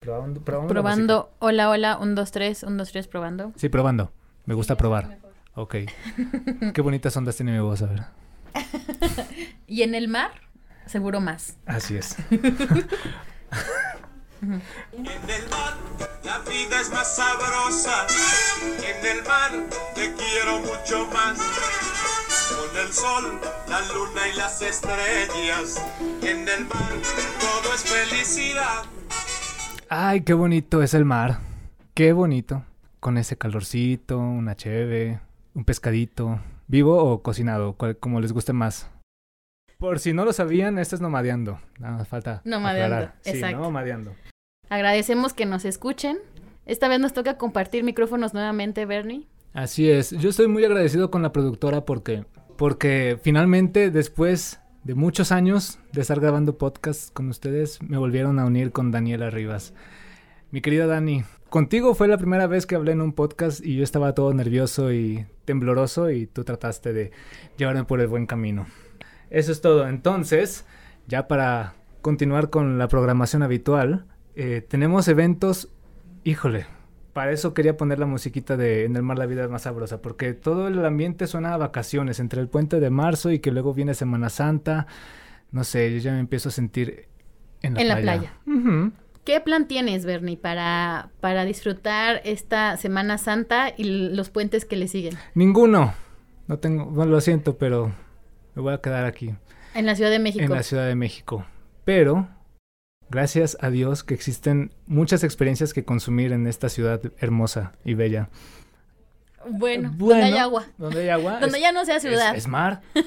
Probando, probando. Probando. Hola, hola. Un, dos, tres. Un, dos, tres. Probando. Sí, probando. Me gusta probar. Ok. Qué bonitas ondas tiene mi voz, a ver. y en el mar, seguro más. Así es. En el mar la vida es más sabrosa. En el mar te quiero mucho más. Con el sol, la luna y las estrellas. En el mar todo es felicidad. Ay, qué bonito es el mar. Qué bonito. Con ese calorcito, una cheve, un pescadito. ¿Vivo o cocinado? cual- como les guste más. Por si no lo sabían, este es nomadeando. Nada más falta. Nomadeando, aclarar. Sí, exacto. nomadeando. Agradecemos que nos escuchen. Esta vez nos toca compartir micrófonos nuevamente, Bernie. Así es. Yo estoy muy agradecido con la productora porque, porque finalmente, después de muchos años de estar grabando podcast con ustedes, me volvieron a unir con Daniela Rivas. Mi querida Dani, contigo fue la primera vez que hablé en un podcast y yo estaba todo nervioso y tembloroso y tú trataste de llevarme por el buen camino. Eso es todo. Entonces, ya para continuar con la programación habitual, eh, tenemos eventos, híjole, para eso quería poner la musiquita de En el mar la vida es más sabrosa, porque todo el ambiente suena a vacaciones, entre el puente de marzo y que luego viene Semana Santa. No sé, yo ya me empiezo a sentir en la En la playa. playa. Ujú. ¿Qué plan tienes, Bernie, para, para disfrutar esta Semana Santa y los puentes que le siguen? Ninguno. No tengo, bueno, lo siento, pero me voy a quedar aquí, En la Ciudad de México. en la Ciudad de México. Pero, gracias a Dios que existen muchas experiencias que consumir en esta ciudad hermosa y bella. Bueno, Bueno, donde hay agua. Donde hay agua. Donde es- ya no sea es- ciudad. es mar.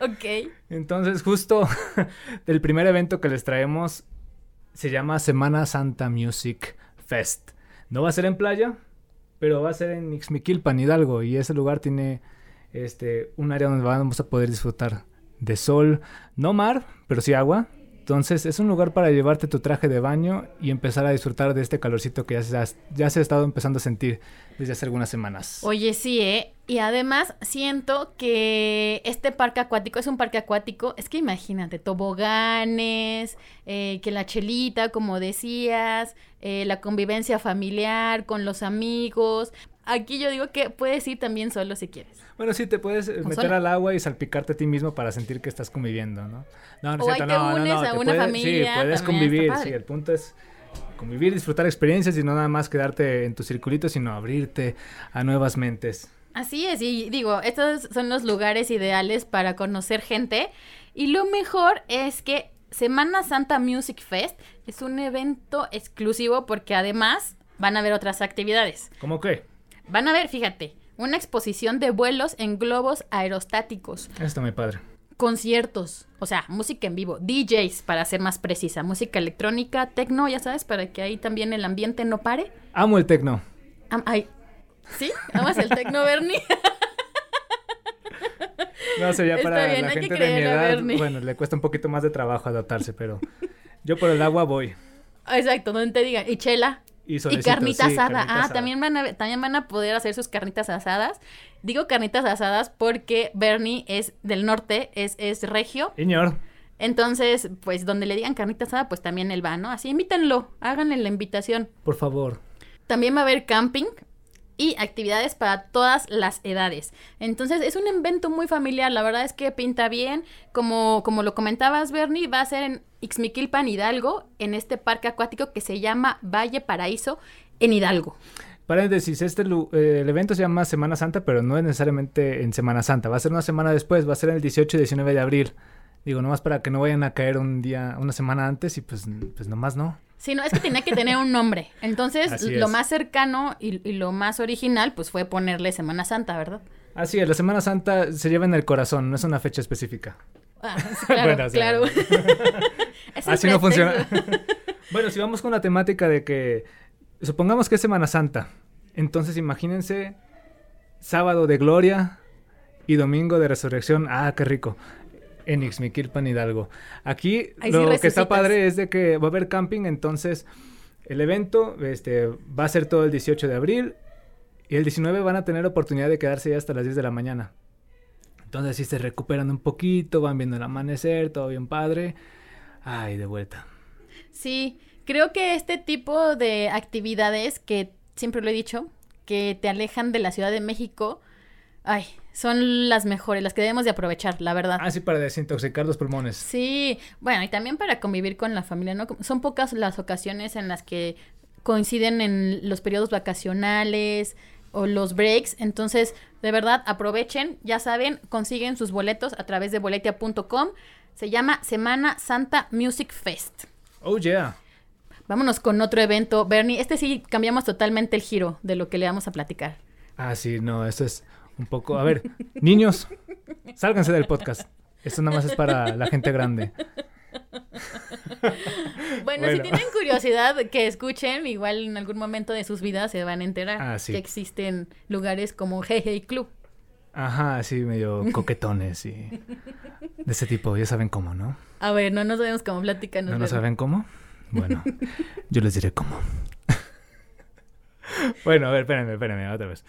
Ok. Entonces, justo el primer evento que les traemos se llama Semana Santa Music Fest. No va a ser en playa, pero va a ser en Ixmiquilpan, Hidalgo, y ese lugar tiene este un área donde vamos a poder disfrutar de sol, no mar, pero sí agua. Entonces, es un lugar para llevarte tu traje de baño y empezar a disfrutar de este calorcito que ya se ha, estado empezando a sentir desde hace algunas semanas. Oye, sí, ¿eh? Y además siento que este parque acuático es un parque acuático. Es que imagínate, toboganes, eh, que la chelita, como decías, eh, la convivencia familiar con los amigos. Aquí yo digo que puedes ir también solo si quieres. Bueno, sí, te puedes eh, meter sola. al agua y salpicarte a ti mismo para sentir que estás conviviendo, ¿no? No, no O ahí cierto, te no, no, unes no, a te una puedes- familia, Sí, puedes convivir, sí, el punto es convivir, disfrutar experiencias y no nada más quedarte en tu circulito, sino abrirte a nuevas mentes. Así es, y digo, estos son los lugares ideales para conocer gente. Y lo mejor es que Semana Santa Music Fest es un evento exclusivo porque además van a haber otras actividades. ¿Cómo qué? Van a ver, fíjate, una exposición de vuelos en globos aerostáticos, está muy padre. conciertos, o sea, música en vivo, DJs para ser más precisa, música electrónica, tecno, ya sabes, para que ahí también el ambiente no pare. Amo el tecno. Am- ay, ¿sí? ¿Amas el tecno, Bernie? No sé, ya Está para bien, la gente de mi edad, Bernie. bueno, le cuesta un poquito más de trabajo adaptarse, pero yo por el agua voy. Exacto, donde te digan, y chela. Y, carnita sí, asada. carnita ah, asada. también van, a, también van a poder hacer sus carnitas asadas. Digo carnitas asadas porque Bernie es del norte, es, es regio. Iñor, Entonces, pues donde le digan carnita asada, pues también él va, ¿no? Así invítenlo, háganle la invitación. por favor. También va a haber camping y actividades para todas las edades. Entonces, es un evento muy familiar, la verdad es que pinta bien. Como, como lo comentabas, Bernie, va a ser en Ixmiquilpan, Hidalgo, en este parque acuático que se llama Valle Paraíso, en Hidalgo. Paréntesis, este eh, el evento se llama Semana Santa, pero no es necesariamente en Semana Santa. Va a ser una semana después, va a ser el 18 y 19 de abril. Digo, nomás para que no vayan a caer un día, una semana antes y pues, pues nomás no. Sí, no, es que tenía que tener un nombre. Entonces, lo más cercano y, y lo más original, pues fue ponerle Semana Santa, ¿verdad? Así es, la Semana Santa se lleva en el corazón, no es una fecha específica. Ah, sí, claro, Bueno, claro. Es Así no funciona. bueno, si vamos con la temática de que, supongamos que es Semana Santa, entonces imagínense sábado de gloria y domingo de resurrección. Ah, qué rico. En Ixmiquilpan, Hidalgo. Aquí Ahí sí lo que está padre es de que va a haber camping, entonces el evento este, va a ser todo el 18 de abril y el 19 van a tener oportunidad de quedarse ya hasta las 10 de la mañana. Entonces si se recuperan un poquito, van viendo el amanecer, todo bien padre. Ay, de vuelta. Sí, creo que este tipo de actividades que siempre lo he dicho, que te alejan de la Ciudad de México, ay, son las mejores, las que debemos de aprovechar, la verdad. Ah, sí, para desintoxicar los pulmones. Sí, bueno, y también para convivir con la familia, ¿no? Son pocas las ocasiones en las que coinciden en los periodos vacacionales o los breaks, entonces, de verdad, aprovechen, ya saben, consiguen sus boletos a través de boletia.com. Se llama Semana Santa Music Fest. Oh, yeah. Vámonos con otro evento. Bernie, este sí cambiamos totalmente el giro de lo que le vamos a platicar. Ah, sí, no, esto es un poco... A ver, niños, sálganse del podcast. Esto nada más es para la gente grande. Bueno, si tienen curiosidad, que escuchen, igual en algún momento de sus vidas se van a enterar Ah, sí. que existen lugares como Hey Hey Club. Ajá, sí, medio coquetones y de ese tipo, ya saben cómo, ¿no? A ver, no nos sabemos cómo platican. ¿No, no saben cómo? Bueno, yo les diré cómo. bueno, a ver, espérenme, espérenme, otra vez.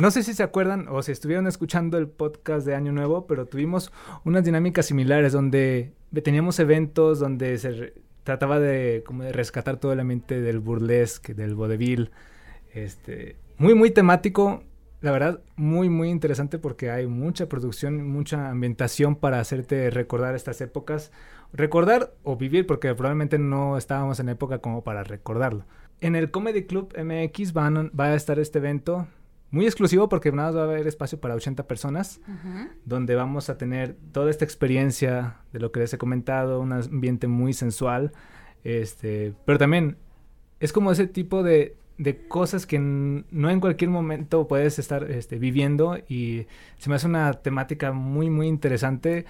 No sé si se acuerdan o si estuvieron escuchando el podcast de Año Nuevo, pero tuvimos unas dinámicas similares donde teníamos eventos donde se trataba de como de rescatar todo el ambiente del burlesque, del vodevil. Este, muy muy temático, la verdad, muy muy interesante porque hay mucha producción, mucha ambientación para hacerte recordar estas épocas recordar o vivir, porque probablemente no estábamos en época como para recordarlo. En el Comedy Club MX van, va a estar este evento muy exclusivo porque nada más va a haber espacio para 80 personas, donde vamos a tener toda esta experiencia de lo que les he comentado, un ambiente muy sensual, este, pero también es como ese tipo de, de cosas que no en cualquier momento puedes estar este, viviendo y se me hace una temática muy, muy interesante.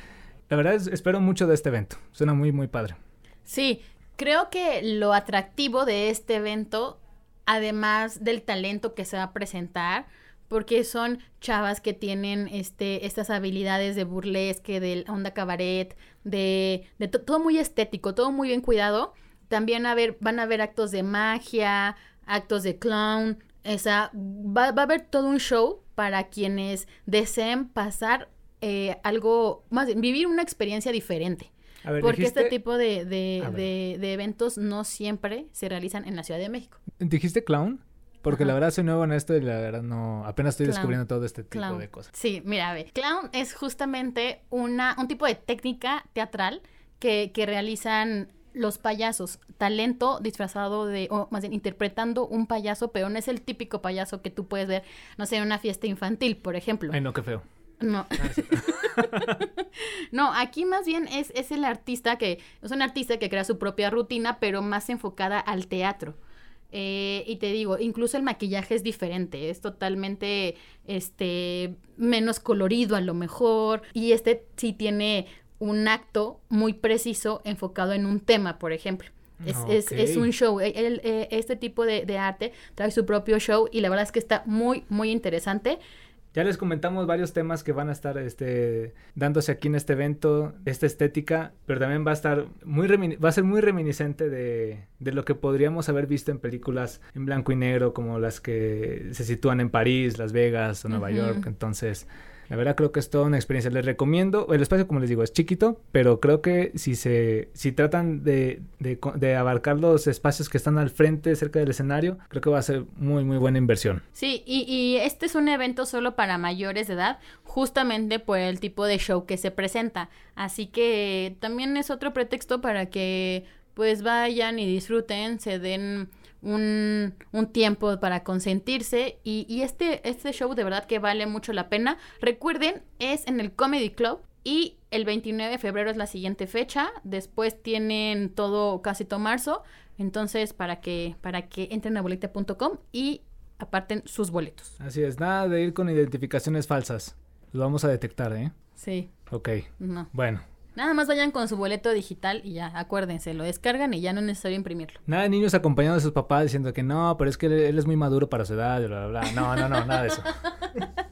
La verdad es, espero mucho de este evento. Suena muy, muy padre. Sí, creo que lo atractivo de este evento, además del talento que se va a presentar, porque son chavas que tienen este, estas habilidades de burlesque, de onda cabaret, de, de to- todo muy estético, todo muy bien cuidado. También a ver, van a haber actos de magia, actos de clown, esa, va, va a haber todo un show para quienes deseen pasar eh, algo, más vivir una experiencia diferente. Ver, Porque dijiste, este tipo de, de, de- de eventos no siempre se realizan en la Ciudad de México. ¿dijiste clown? Porque la verdad soy nuevo en esto y la verdad no, apenas estoy Clown. descubriendo todo este tipo Clown. de cosas. Sí, mira, a ver. Clown es justamente una, un tipo de técnica teatral que, que realizan los payasos. Talento disfrazado de, o más bien interpretando un payaso, pero no es el típico payaso que tú puedes ver, no sé, en una fiesta infantil, por ejemplo. Ay, no, qué feo. No. no, aquí más bien es, es el artista que, es un artista que crea su propia rutina, pero más enfocada al teatro. Eh, y te digo, incluso el maquillaje es diferente, es totalmente este menos colorido a lo mejor. Y este sí tiene un acto muy preciso enfocado en un tema, por ejemplo. Es, es, es un show. El- el- eh, este tipo de, de arte trae su propio show y la verdad es que está muy, muy interesante. Ya les comentamos varios temas que van a estar este, dándose aquí en este evento, esta estética, pero también va a estar muy va a ser muy reminiscente de, de lo que podríamos haber visto en películas en blanco y negro, como las que se sitúan en París, Las Vegas o Nueva. York. Entonces, la verdad creo que es toda una experiencia. Les recomiendo, el espacio como les digo es chiquito, pero creo que si se, si tratan de, de de abarcar los espacios que están al frente, cerca del escenario, creo que va a ser muy, muy buena inversión. Sí, y, y este es un evento solo para mayores de edad, justamente por el tipo de show que se presenta. Así que también es otro pretexto para que pues vayan y disfruten, se den un, un tiempo para consentirse. Y, y este, este show de verdad que vale mucho la pena. Recuerden, es en el Comedy Club. Y el 29 de febrero es la siguiente fecha. Después tienen todo, casi todo marzo. Entonces, para que, para que entren a boleta.com y aparten sus boletos. Así es, nada de ir con identificaciones falsas. Lo vamos a detectar, ¿eh? Sí, Ok, no. bueno. Nada más vayan con su boleto digital y ya, acuérdense, lo descargan y ya no es necesario imprimirlo. Nada de niños acompañados de sus papás diciendo que no, pero es que él, es muy maduro para su edad, bla, bla, bla. No, no, no, nada de eso.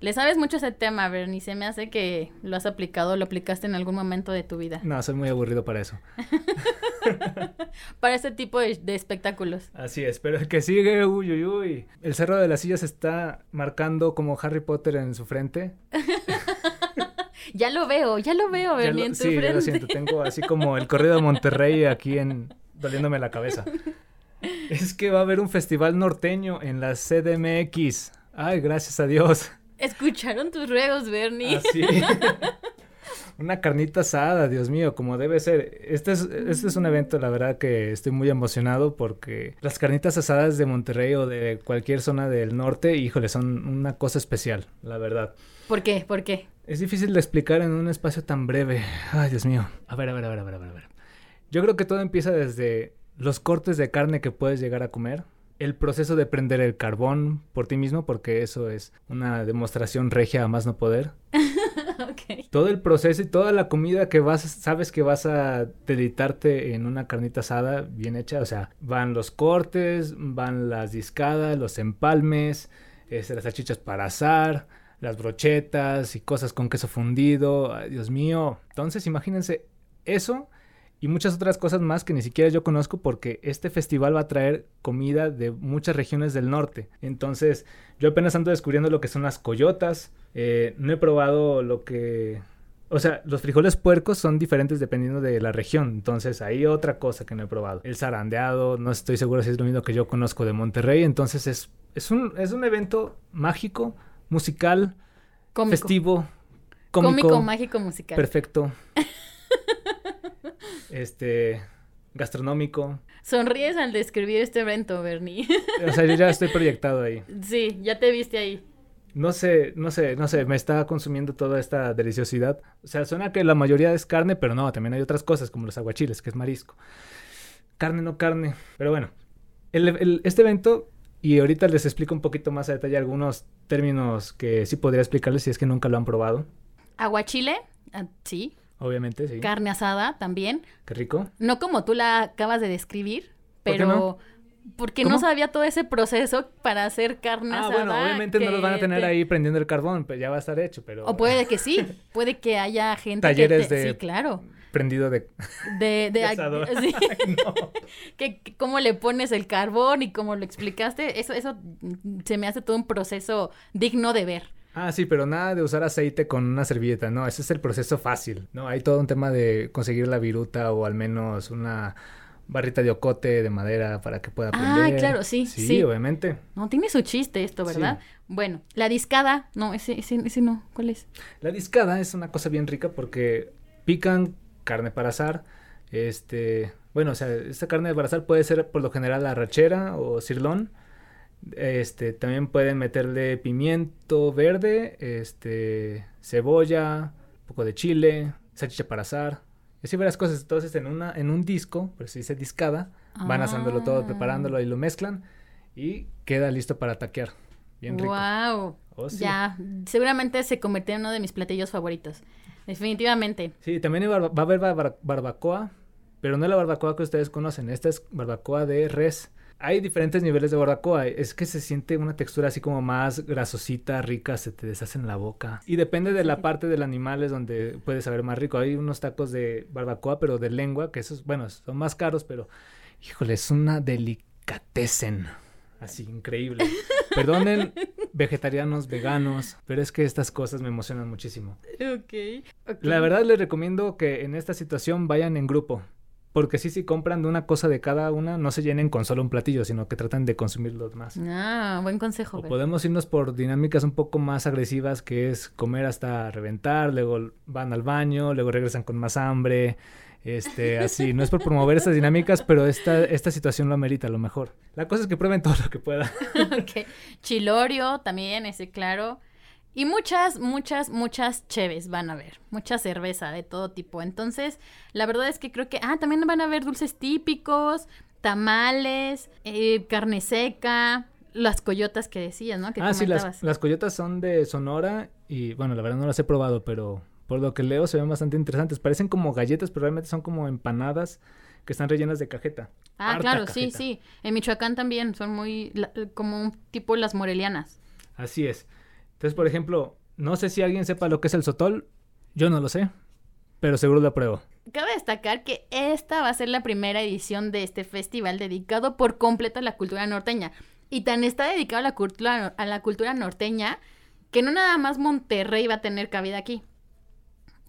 Le sabes mucho ese tema, Bernie, se me hace que lo has aplicado, lo aplicaste en algún momento de tu vida. No, soy muy aburrido para eso. Para este tipo de, de espectáculos. Así es, pero el que sigue, uy, uy, uy. El cerro de las sillas está marcando como Harry Potter en su frente. Ya lo veo, ya lo veo, Bernie, lo- en tu sí, lo siento. Tengo así como el corrido de Monterrey aquí en doliéndome la cabeza. Es que va a haber un festival norteño en la CDMX. Ay, gracias a Dios. Escucharon tus ruegos, Bernie. Así. Una carnita asada, Dios mío, como debe ser. Este es, este es un evento, la verdad, que estoy muy emocionado porque las carnitas asadas de Monterrey o de cualquier zona del norte, híjole, son una cosa especial, la verdad. ¿Por qué? ¿Por qué? Es difícil de explicar en un espacio tan breve. Ay, Dios mío. A ver, a ver, a ver, a ver, a ver. Yo creo que todo empieza desde los cortes de carne que puedes llegar a comer, el proceso de prender el carbón por ti mismo, porque eso es una demostración regia a más no poder. Todo el proceso y toda la comida que vas, sabes que vas a deleitarte en una carnita asada bien hecha. O sea, van los cortes, van las discadas, los empalmes, este, las salchichas para asar, las brochetas y cosas con queso fundido. Ay, Dios mío. Entonces, imagínense eso y muchas otras cosas más que ni siquiera yo conozco porque este festival va a traer comida de muchas regiones del norte. Entonces, yo apenas ando descubriendo lo que son las coyotas. Eh, no he probado lo que... O sea, los frijoles puercos son diferentes dependiendo de la región. Entonces, hay otra cosa que no he probado. El zarandeado, no estoy seguro si es lo mismo que yo conozco de Monterrey. Entonces, es, es, un, es un evento mágico, musical, Cómico. festivo, cómico, Cómico, mágico, musical. perfecto. este, gastronómico. Sonríes al describir este evento, Bernie. O sea, yo ya estoy proyectado ahí. sí, ya te viste ahí. No sé, no sé, no sé, me está consumiendo toda esta deliciosidad. O sea, suena que la mayoría es carne, pero no, también hay otras cosas como los aguachiles, que es marisco. Carne, no carne. Pero bueno, el- el- este evento, y ahorita les explico un poquito más a detalle algunos términos que sí podría explicarles si es que nunca lo han probado. Aguachile, ah, sí. Obviamente, sí. Carne asada también. Qué rico. No como tú la acabas de describir, ¿Por qué pero no? porque ¿Cómo? no sabía todo ese proceso para hacer carne Ah, asada. bueno, obviamente no los van a tener te- ahí prendiendo el carbón, pues ya va a estar hecho, pero... O puede que sí, puede que haya gente Talleres que te- de- Sí, claro. Prendido de... De, de, de asador. sí. Ay, no. que, que cómo le pones el carbón y cómo lo explicaste, eso, eso se me hace todo un proceso digno de ver. Ah, sí, pero nada de usar aceite con una servilleta, no, ese es el proceso fácil, ¿no? Hay todo un tema de conseguir la viruta o al menos una barrita de ocote de madera para que pueda Ah, prender. claro, sí, Sí, sí. obviamente. No, tiene su chiste esto, ¿verdad? Bueno, la discada, no, ese, ese, ese no, ¿cuál es? La discada es una cosa bien rica porque pican carne para asar, este... Bueno, o sea, esta carne para asar puede ser por lo general arrachera o cirlón. Este, también pueden meterle pimiento verde, este, cebolla, un poco de chile, salchicha para asar. Y así varias cosas. Entonces, en una, en un disco, por eso se dice discada, van asándolo todo, Ah. preparándolo y lo mezclan y queda listo para taquear. Bien rico. Wow. Oh, sí. Ya, seguramente se convirtió en uno de mis platillos favoritos. Definitivamente. Sí, también barba- va a haber barba- barbacoa, pero no la barbacoa que ustedes conocen. Esta es barbacoa de res. Hay diferentes niveles de barbacoa. Es que se siente una textura así como más grasosita, rica, se te deshace en la boca. Y depende de la parte del animal es donde puede saber más rico. Hay unos tacos de barbacoa, pero de lengua, que esos, bueno, son más caros, pero híjole, es una delicatessen. Así, increíble. Perdonen, vegetarianos, veganos, pero es que estas cosas me emocionan muchísimo. Ok. La verdad les recomiendo que en esta situación vayan en grupo. Porque sí, si compran de una cosa de cada una, no se llenen con solo un platillo, sino que traten de consumir los más. Ah, buen consejo. O podemos irnos por dinámicas un poco más agresivas, que es comer hasta reventar, luego van al baño, luego regresan con más hambre, este, así. No es por promover estas dinámicas, pero esta, esta situación lo amerita a lo mejor. La cosa es que prueben todo lo que puedan. Ok. Chilorio también, ese claro. Y muchas, muchas, muchas cheves van a ver. Mucha cerveza de todo tipo. Entonces, la verdad es que creo que. Ah, también van a haber dulces típicos, tamales, eh, carne seca, las coyotas que decías, ¿no? Que ah, sí, las, las coyotas son de Sonora y bueno, la verdad no las he probado, pero por lo que leo se ven bastante interesantes. Parecen como galletas, pero realmente son como empanadas que están rellenas de cajeta. Ah, Harta claro, sí, cajeta. sí. En Michoacán también son muy. la- como un tipo las morelianas. Así es. Entonces, por ejemplo, no sé si alguien sepa lo que es el sotol. Yo no lo sé, pero seguro lo pruebo. Cabe destacar que esta va a ser la primera edición de este festival dedicado por completo a la cultura norteña. Y tan está dedicado a la cultura, a la cultura norteña que no nada más Monterrey va a tener cabida aquí.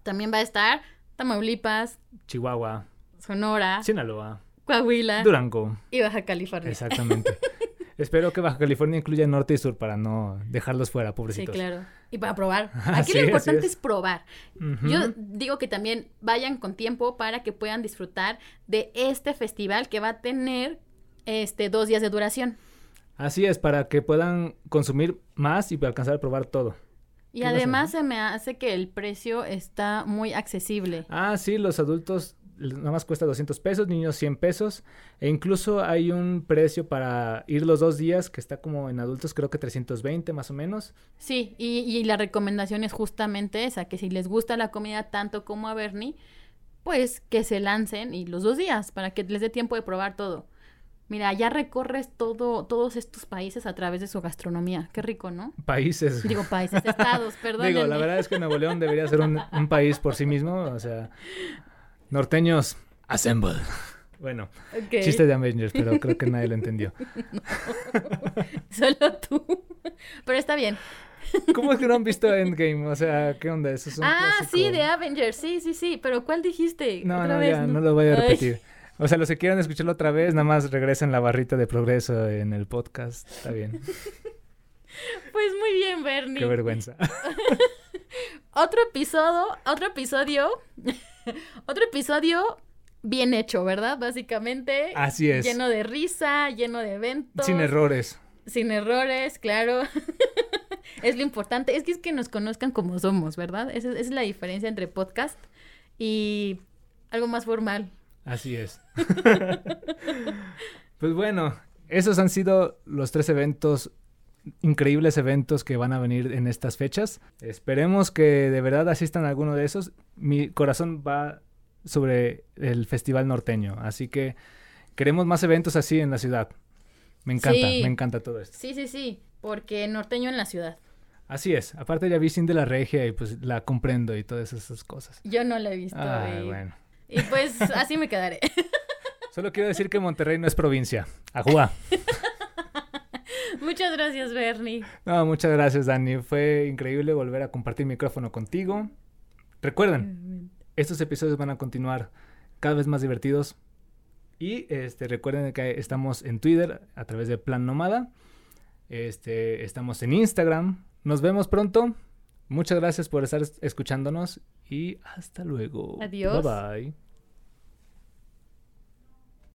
También va a estar Tamaulipas, Chihuahua, Sonora, Sinaloa, Coahuila Durango. y Baja California. Exactamente. Espero que Baja California incluya norte y sur para no dejarlos fuera, Sí, pobrecitos. claro. Y para probar. Aquí sí, lo importante es. es. probar. Yo digo que también vayan con tiempo para que puedan disfrutar de este festival que va a tener este dos días de duración. Así es, para que puedan consumir más y alcanzar a probar todo. Y ¿Qué vas a además se me hace que el precio está muy accesible. Ah, sí, los adultos nada más cuesta 200 pesos, niños 100 pesos. E incluso hay un precio para ir los dos días que está como en adultos creo que 320 más o menos. Sí, y, y la recomendación es justamente esa, que si les gusta la comida tanto como a Bernie, pues que se lancen y los dos días para que les dé tiempo de probar todo. Mira, ya recorres todo, todos estos países a través de su gastronomía. Qué rico, ¿no? Países. Digo países, estados, perdón. Digo, la verdad es que Nuevo León debería ser un, un país por sí mismo. O sea, norteños, assemble. Bueno, chiste de Avengers, pero creo que nadie lo entendió. Solo tú. Pero está bien. ¿Cómo es que no han visto Endgame? O sea, ¿qué onda? Eso es un Ah, clásico. sí, de Avengers. Sí, sí, sí. Pero ¿cuál dijiste? No, Otra no, vez, ya, no lo voy a Ay. O sea, los que quieran escucharlo otra vez, nada más regresen la barrita de progreso en el podcast. Está bien. Pues muy bien, Bernie. Qué vergüenza. otro episodio, otro episodio, otro episodio bien hecho, ¿verdad? Básicamente. Así es. Lleno de risa, lleno de eventos. Sin errores. Sin errores, claro. es lo importante. Es que es que nos conozcan como somos, ¿verdad? Esa, esa es la diferencia entre podcast y algo más formal. Así es. pues bueno, esos han sido los tres eventos, increíbles eventos que van a venir en estas fechas. Esperemos que de verdad asistan a alguno de esos. Mi corazón va sobre el Festival Norteño, así que queremos más eventos así en la ciudad. Me encanta, Sí. me encanta todo esto. Sí, sí, sí. Porque norteño en la ciudad. Así es. Aparte ya vi Sin de la Regia y pues la comprendo y todas esas cosas. Yo no la he visto. Ay, bueno. Y pues así me quedaré. Solo quiero decir que Monterrey no es provincia. Ajúa. Muchas gracias, Bernie. No, muchas gracias, Dani. Fue increíble volver a compartir micrófono contigo. Recuerden, estos episodios van a continuar cada vez más divertidos. Y este, recuerden que estamos en Twitter a través de Plan Nomada. Este, estamos en Instagram. Nos vemos pronto. Muchas gracias por estar es- escuchándonos y hasta luego. Adiós. Bye bye.